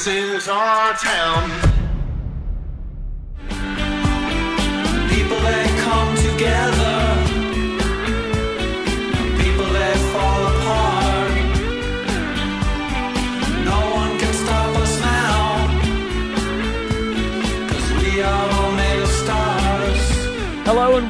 This is our town.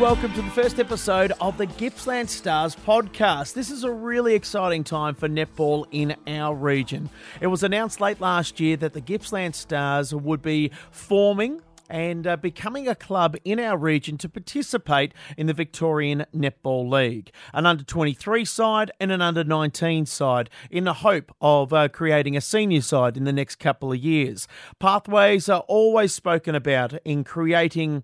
Welcome to the first episode of the Gippsland Stars podcast. This is a really exciting time for netball in our region. It was announced late last year that the Gippsland Stars would be forming and uh, becoming a club in our region to participate in the Victorian Netball League. An under 23 side and an under 19 side, in the hope of uh, creating a senior side in the next couple of years. Pathways are always spoken about in creating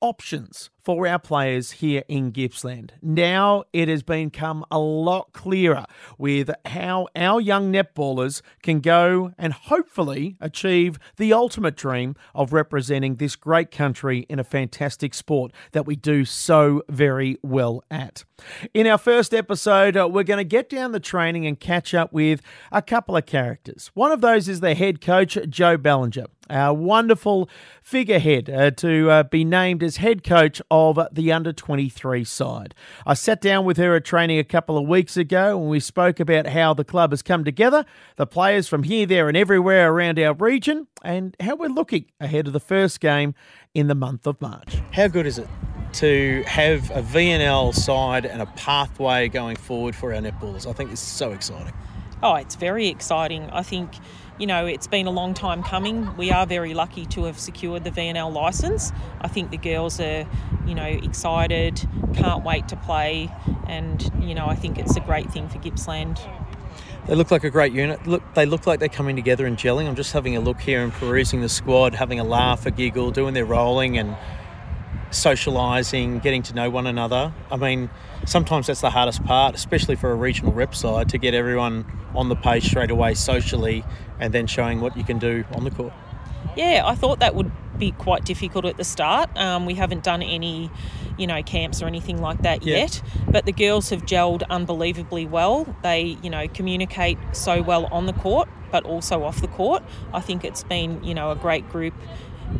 options for our players here in Gippsland. Now it has become a lot clearer with how our young netballers can go and hopefully achieve the ultimate dream of representing this great country in a fantastic sport that we do so very well at. In our first episode, uh, we're going to get down the training and catch up with a couple of characters. One of those is the head coach, Jo Ballinger, our wonderful figurehead uh, to uh, be named as head coach of the under 23 side. I sat down with her at training a couple of weeks ago and we spoke about how the club has come together, the players from here, there, and everywhere around our region, and how we're looking ahead of the first game in the month of March. How good is it to have a VNL side and a pathway going forward for our netballers? I think it's so exciting. Oh, it's very exciting. I think, you know, it's been a long time coming. We are very lucky to have secured the VNL license. I think the girls are, you know, excited, can't wait to play, and, you know, I think it's a great thing for Gippsland. They look like a great unit. Look, they look like they're coming together and gelling. I'm just having a look here and perusing the squad, having a laugh, a giggle, doing their rolling and socialising, getting to know one another. I mean, sometimes that's the hardest part, especially for a regional rep side, to get everyone on the page straight away socially and then showing what you can do on the court. Yeah, I thought that would be quite difficult at the start. Um, we haven't done any, you know, camps or anything like that Yeah. yet. But the girls have gelled unbelievably well. They, you know, communicate so well on the court, but also off the court. I think it's been, you know, a great group.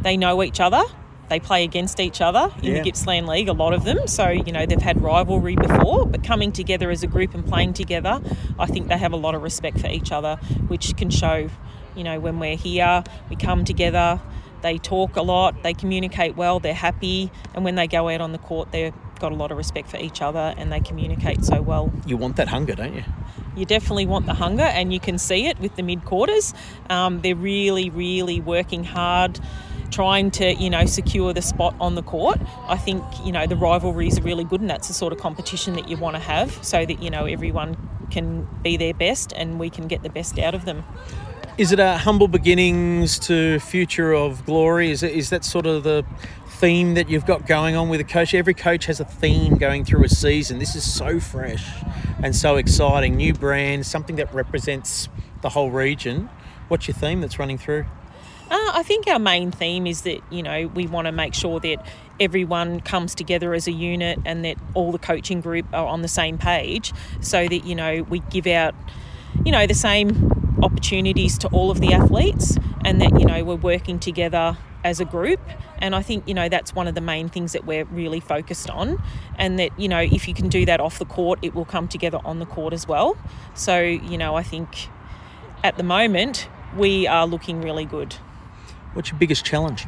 They know each other. They play against each other in Yeah. the Gippsland League, a lot of them. So, you know, they've had rivalry before, but coming together as a group and playing together, I think they have a lot of respect for each other, which can show, you know, when we're here, we come together, they talk a lot, they communicate well, they're happy, and when they go out on the court, they've got a lot of respect for each other and they communicate so well. You want that hunger, don't you? You definitely want the hunger, and you can see it with the mid courters. Um, they're really, really working hard. Trying to, you know, secure the spot on the court. I think, you know, the rivalries are really good, and that's the sort of competition that you want to have so that, you know, everyone can be their best and we can get the best out of them. Is it a humble beginnings to future of glory? Is, it, is that sort of the theme that you've got going on with a coach? Every coach has a theme going through a season. This is so fresh and so exciting. New brand, something that represents the whole region. What's your theme that's running through? Uh, I think our main theme is that you know we want to make sure that everyone comes together as a unit and that all the coaching group are on the same page, so that you know we give out you know the same opportunities to all of the athletes, and that you know we're working together as a group. And I think you know that's one of the main things that we're really focused on, and that you know if you can do that off the court, it will come together on the court as well. So you know I think at the moment we are looking really good. What's your biggest challenge?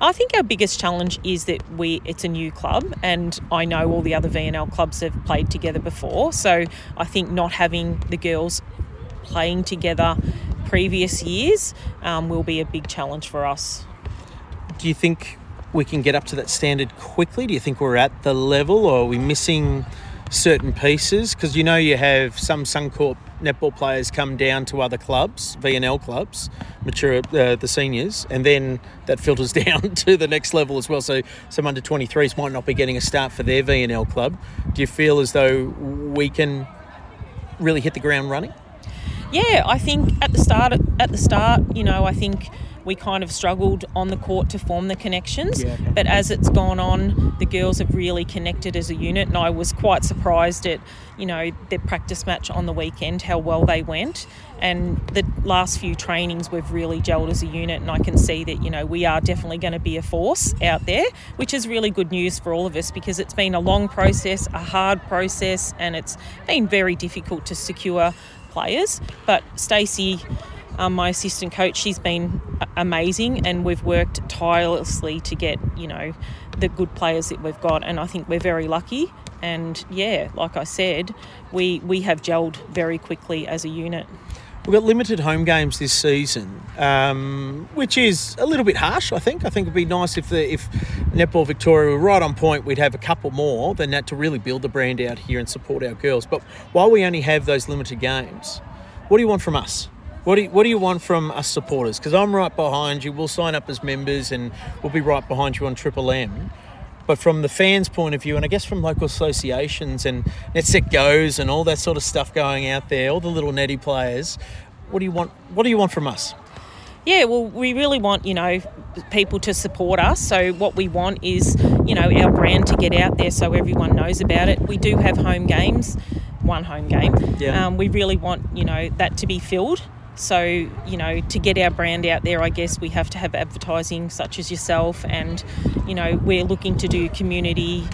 I think our biggest challenge is that we it's a new club and I know all the other VNL clubs have played together before. So I think not having the girls playing together previous years um, will be a big challenge for us. Do you think we can get up to that standard quickly? Do you think we're at the level or are we missing certain pieces? Because you know you have some Suncorp netball players come down to other clubs, VNL clubs, mature uh, the seniors, and then that filters down to the next level as well. So some under 23s might not be getting a start for their VNL club. Do you feel as though we can really hit the ground running? Yeah, I think at the start, at the start, you know, I think we kind of struggled on the court to form the connections. Yeah, okay. But as it's gone on, the girls have really connected as a unit, and I was quite surprised at, you know, their practice match on the weekend, how well they went. And the last few trainings, we've really gelled as a unit, and I can see that, you know, we are definitely going to be a force out there, which is really good news for all of us because it's been a long process, a hard process, and it's been very difficult to secure players. But Stacey, um, my assistant coach, she's been amazing, and we've worked tirelessly to get you know the good players that we've got, and I think we're very lucky. And yeah, like I said, we we have gelled very quickly as a unit. We've got limited home games this season, um, which is a little bit harsh. I think. I think it'd be nice if the if Netball Victoria were right on point. We'd have a couple more than that to really build the brand out here and support our girls. But while we only have those limited games, what do you want from us? What do you, what do you want from us supporters? Because I'm right behind you. We'll sign up as members and we'll be right behind you on Triple M. But from the fans' point of view, and I guess from local associations and NetSet Gos and all that sort of stuff going out there, all the little netty players, what do you want? What do you want from us? Yeah, well, we really want, you know, people to support us. So, what we want is, you know, our brand to get out there so everyone knows about it. We do have home games, one home game. Yeah. Um, we really want, you know, that to be filled. So, you know, to get our brand out there, I guess we have to have advertising such as yourself. And, you know, we're looking to do community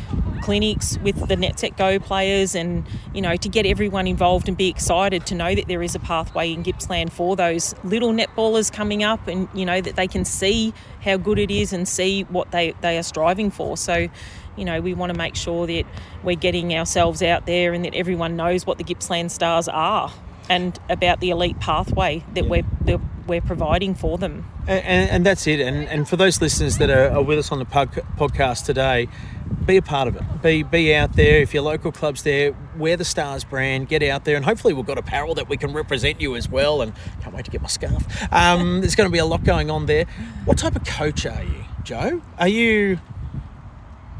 clinics with the NetSet Go players and, you know, to get everyone involved and be excited to know that there is a pathway in Gippsland for those little netballers coming up and, you know, that they can see how good it is and see what they, they are striving for. So, you know, we want to make sure that we're getting ourselves out there and that everyone knows what the Gippsland Stars are and about the elite pathway that we're that we're providing for them. And, and, and that's it. And, and for those listeners that are, are with us on the pod, podcast today, be a part of it. Be be out there. If your local club's there, wear the Stars brand. Get out there, and hopefully we've got apparel that we can represent you as well. And can't wait to get my scarf. Um, there's going to be a lot going on there. What type of coach are you, Jo? Are you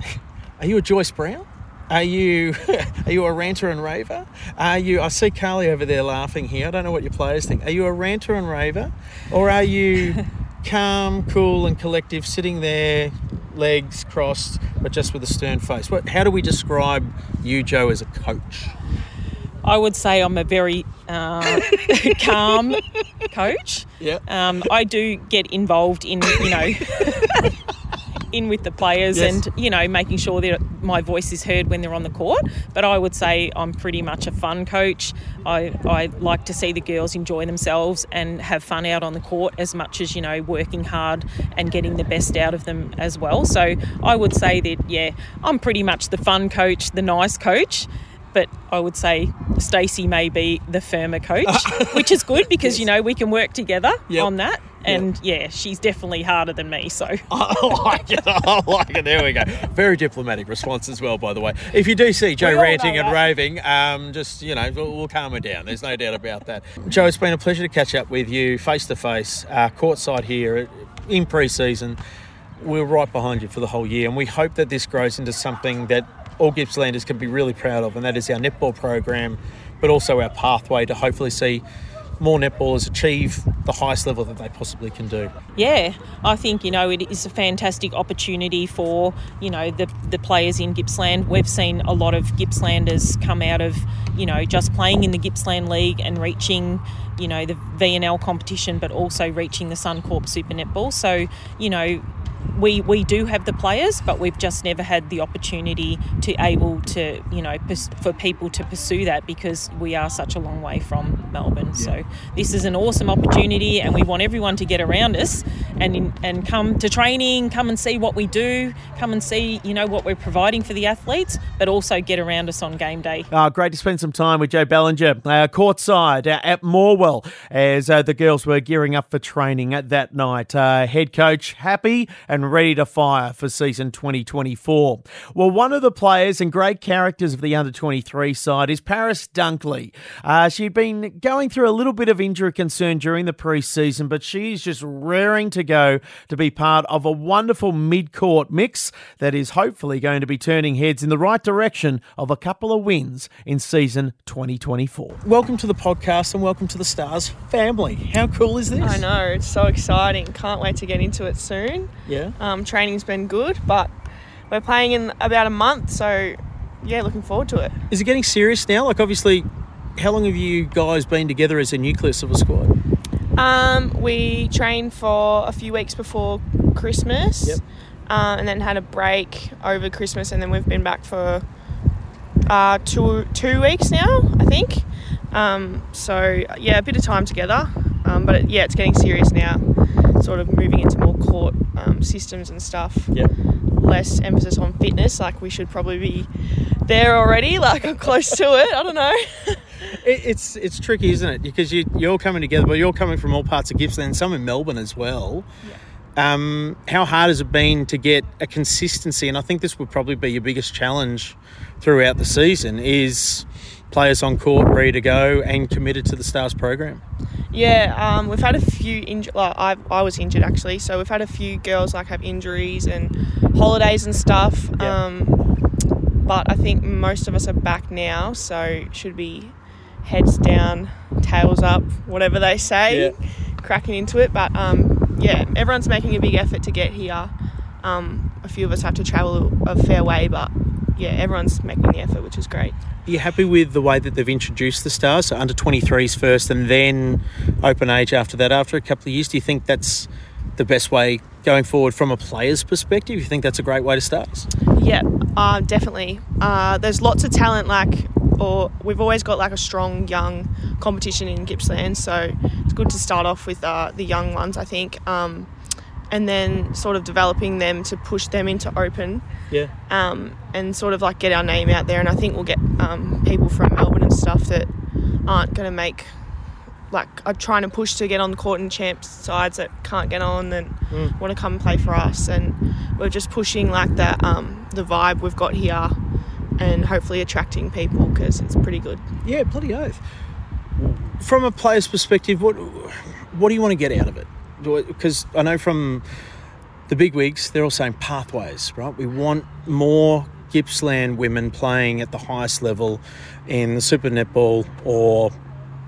are you a Joyce Brown? Are you are you a ranter and raver? Are you? I see Carly over there laughing here. I don't know what your players think. Are you a ranter and raver, or are you calm, cool, and collective, sitting there, legs crossed, but just with a stern face? What? How do we describe you, Jo, as a coach? I would say I'm a very uh, calm coach. Yeah. Um, I do get involved in, you know, in with the players Yes. and, you know, making sure that my voice is heard when they're on the court. But I would say I'm pretty much a fun coach. I, I like to see the girls enjoy themselves and have fun out on the court as much as, you know, working hard and getting the best out of them as well. So I would say that, yeah, I'm pretty much the fun coach, the nice coach. But I would say Stacey may be the firmer coach, which is good because you know we can work together Yep. on that. And yeah, she's definitely harder than me. So I like it. I like it. There we go. Very diplomatic response as well, by the way. If you do see Jo ranting and that. raving, um, just you know, we'll, we'll calm her down. There's no doubt about that. Jo, it's been a pleasure to catch up with you face to face, uh, courtside here in pre-season. We're right behind you for the whole year, and we hope that this grows into something that all Gippslanders can be really proud of, and that is our netball program, but also our pathway to hopefully see more netballers achieve the highest level that they possibly can do. yeah, I think you know it is a fantastic opportunity for you know the the players in Gippsland. We've seen a lot of Gippslanders come out of you know just playing in the Gippsland League and reaching you know the VNL competition, but also reaching the Suncorp Super Netball. So you know we we do have the players, but we've just never had the opportunity to able to you know pers- for people to pursue that because we are such a long way from Melbourne. So this is an awesome opportunity, and we want everyone to get around us and in, and come to training, come and see what we do, come and see you know what we're providing for the athletes, but also get around us on game day. Oh, great to spend some time with Jo Ballinger, uh, courtside uh, at Morwell as uh, the girls were gearing up for training at that night. Uh, head coach happy and ready to fire for season 2024. Well, one of the players and great characters of the under 23 side is Paris Dunkley. Uh, she'd been going through a little bit of injury concern during the preseason, but she's just raring to go to be part of a wonderful mid court mix that is hopefully going to be turning heads in the right direction of a couple of wins in season 2024. Welcome to the podcast and welcome to the Stars family. How cool is this? I know, it's so exciting. Can't wait to get into it soon. Yeah. Um, training's been good, but we're playing in about a month, so yeah, looking forward to it. Is it getting serious now? Like, obviously, how long have you guys been together as a nucleus of a squad? Um, we trained for a few weeks before Christmas, Yep. uh, and then had a break over Christmas, and then we've been back for uh, two two weeks now, I think. Um, so yeah, a bit of time together, um, but it, yeah, it's getting serious now. Sort of moving into more court um, systems and stuff. Yep. less emphasis on fitness. Like we should probably be there already. Like I'm close to it. I don't know. It, it's it's tricky, isn't it? Because you, you're coming together, but you're coming from all parts of Gippsland, some in Melbourne as well. Um, how hard has it been to get a consistency? And I think this would probably be your biggest challenge throughout the season is players on court ready to go and committed to the Stars program. Yeah, um, we've had a few injured. Like I, I was injured actually, so we've had a few girls like have injuries and holidays and stuff. Yeah. Um, but I think most of us are back now, so should be heads down, tails up, whatever they say, Yeah. cracking into it. But um, yeah, everyone's making a big effort to get here. Um, a few of us have to travel a fair way, but yeah, everyone's making the effort, which is great. Are you happy with the way that they've introduced the Stars? So under 23s first and then open age after that, after a couple of years? Do you think that's the best way going forward from a player's perspective? You think that's a great way to start? Yeah, uh, definitely. Uh, there's lots of talent, like, or we've always got like a strong young competition in Gippsland, so it's good to start off with uh, the young ones, I think, um, and then sort of developing them to push them into open Yeah. um, and sort of like get our name out there. And I think we'll get um, people from Melbourne and stuff that aren't going to make like are trying to push to get on the court and champs sides that can't get on and want to come and play for us. And we're just pushing like that um, the vibe we've got here and hopefully attracting people because it's pretty good. Yeah, bloody oath. From a player's perspective, what what do you want to get out of it? Because I know from the big wigs, they're all saying pathways, right? We want more Gippsland women playing at the highest level in the Super Netball or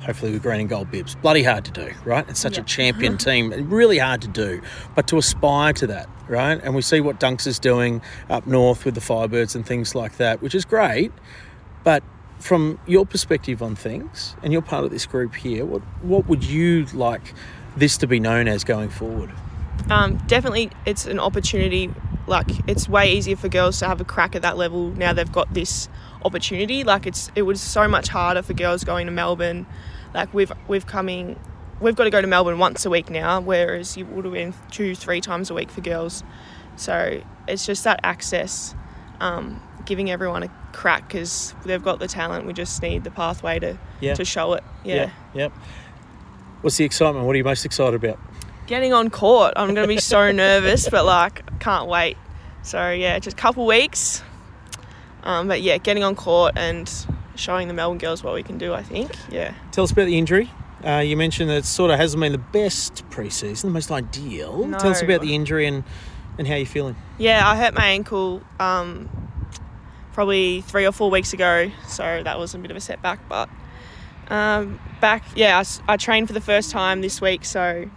hopefully with green and gold bibs. Bloody hard to do, right? It's such a champion team, really hard to do. But to aspire to that, right? And we see what Dunks is doing up north with the Firebirds and things like that, which is great. But from your perspective on things, and you're part of this group here, what what would you like this to be known as going forward? um, definitely it's an opportunity like it's way easier for girls to have a crack at that level now they've got this opportunity like it's it was so much harder for girls going to melbourne like we've we've coming we've got to go to melbourne once a week now whereas you would have been two three times a week for girls so it's just that access um, giving everyone a crack because they've got the talent we just need the pathway to Yeah. to show it yeah. Yep. What's the excitement? What are you most excited about? getting on court. I'm going to be so nervous, but like, can't wait. So, yeah, just a couple weeks. Um, but yeah, getting on court and showing the Melbourne girls what we can do, I think. Yeah. Tell us about the injury. Uh, you mentioned that it sort of hasn't been the best pre-season, the most ideal. Tell us about the injury and, and how you're feeling. Yeah, I hurt my ankle um, probably three or four weeks ago. So that was a bit of a setback. But um, back, yeah, I trained for the first time this week. So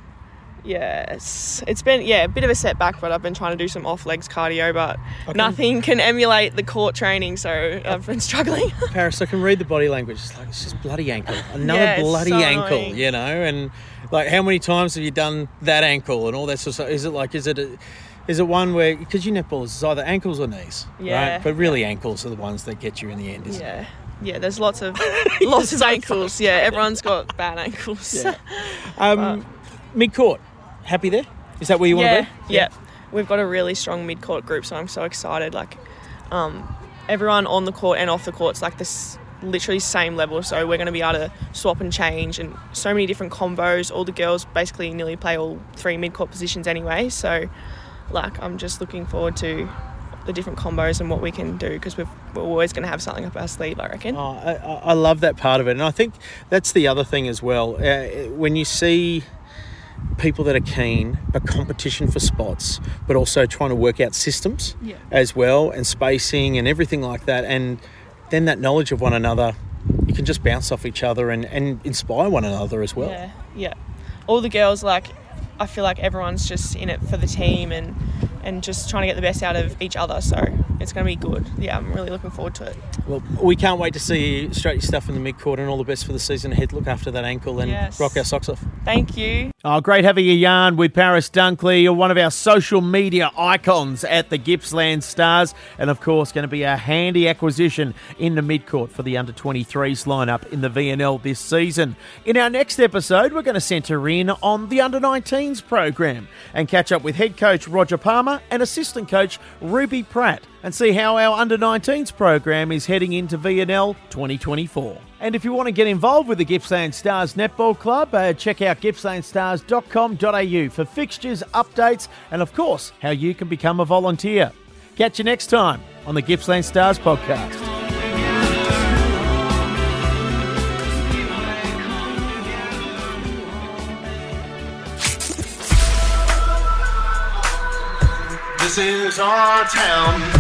yeah, it's, been, yeah, a bit of a setback, but I've been trying to do some off legs cardio, but can- nothing can emulate the court training. So I've been struggling. Paris, I can read the body language. It's like it's just bloody ankle, another Yeah, bloody so ankle, annoying. you know. And like, how many times have you done that ankle and all that sort of stuff? Is it like, is it a, is it one where because you netballers, is either ankles or knees, Yeah. right? But really, ankles are the ones that get you in the end, isn't it? Yeah. Yeah, there's lots of lots of ankles. Yeah, everyone's got bad ankles. Yeah. Um, mid court, happy there? Is that where you want yeah, to be? yeah. We've got a really strong mid court group, so I'm so excited. Like, um, everyone on the court and off the court's like this literally same level, so we're going to be able to swap and change and so many different combos. All the girls basically nearly play all three mid court positions anyway, so like I'm just looking forward to the different combos and what we can do because we're always going to have something up our sleeve. I reckon. Oh, I, I love that part of it, and I think that's the other thing as well. Uh, when you see people that are keen, but competition for spots, but also trying to work out systems Yeah. as well, and spacing and everything like that, and then that knowledge of one another, you can just bounce off each other and, and inspire one another as well. Yeah, yeah. All the girls like, I feel like everyone's just in it for the team and and just trying to get the best out of each other. So it's going to be good. Yeah, I'm really looking forward to it. Well, we can't wait to see you straight your stuff in the mid court, and all the best for the season ahead. Look after that ankle and Yes. rock our socks off. Thank you. Oh, great having a yarn with Paris Dunkley, You're one of our social media icons at the Gippsland Stars, and of course, going to be a handy acquisition in the midcourt for the under 23s lineup in the VNL this season. In our next episode, we're going to centre in on the under 19s program and catch up with head coach Roger Palmer and assistant coach Ruby Pratt and see how our under 19s program is heading into VNL 2024. And if you want to get involved with the Gippsland Stars Netball Club, uh, check out gippslandstars.com.au for fixtures, updates, and of course, how you can become a volunteer. Catch you next time on the Gippsland Stars podcast. This is our town.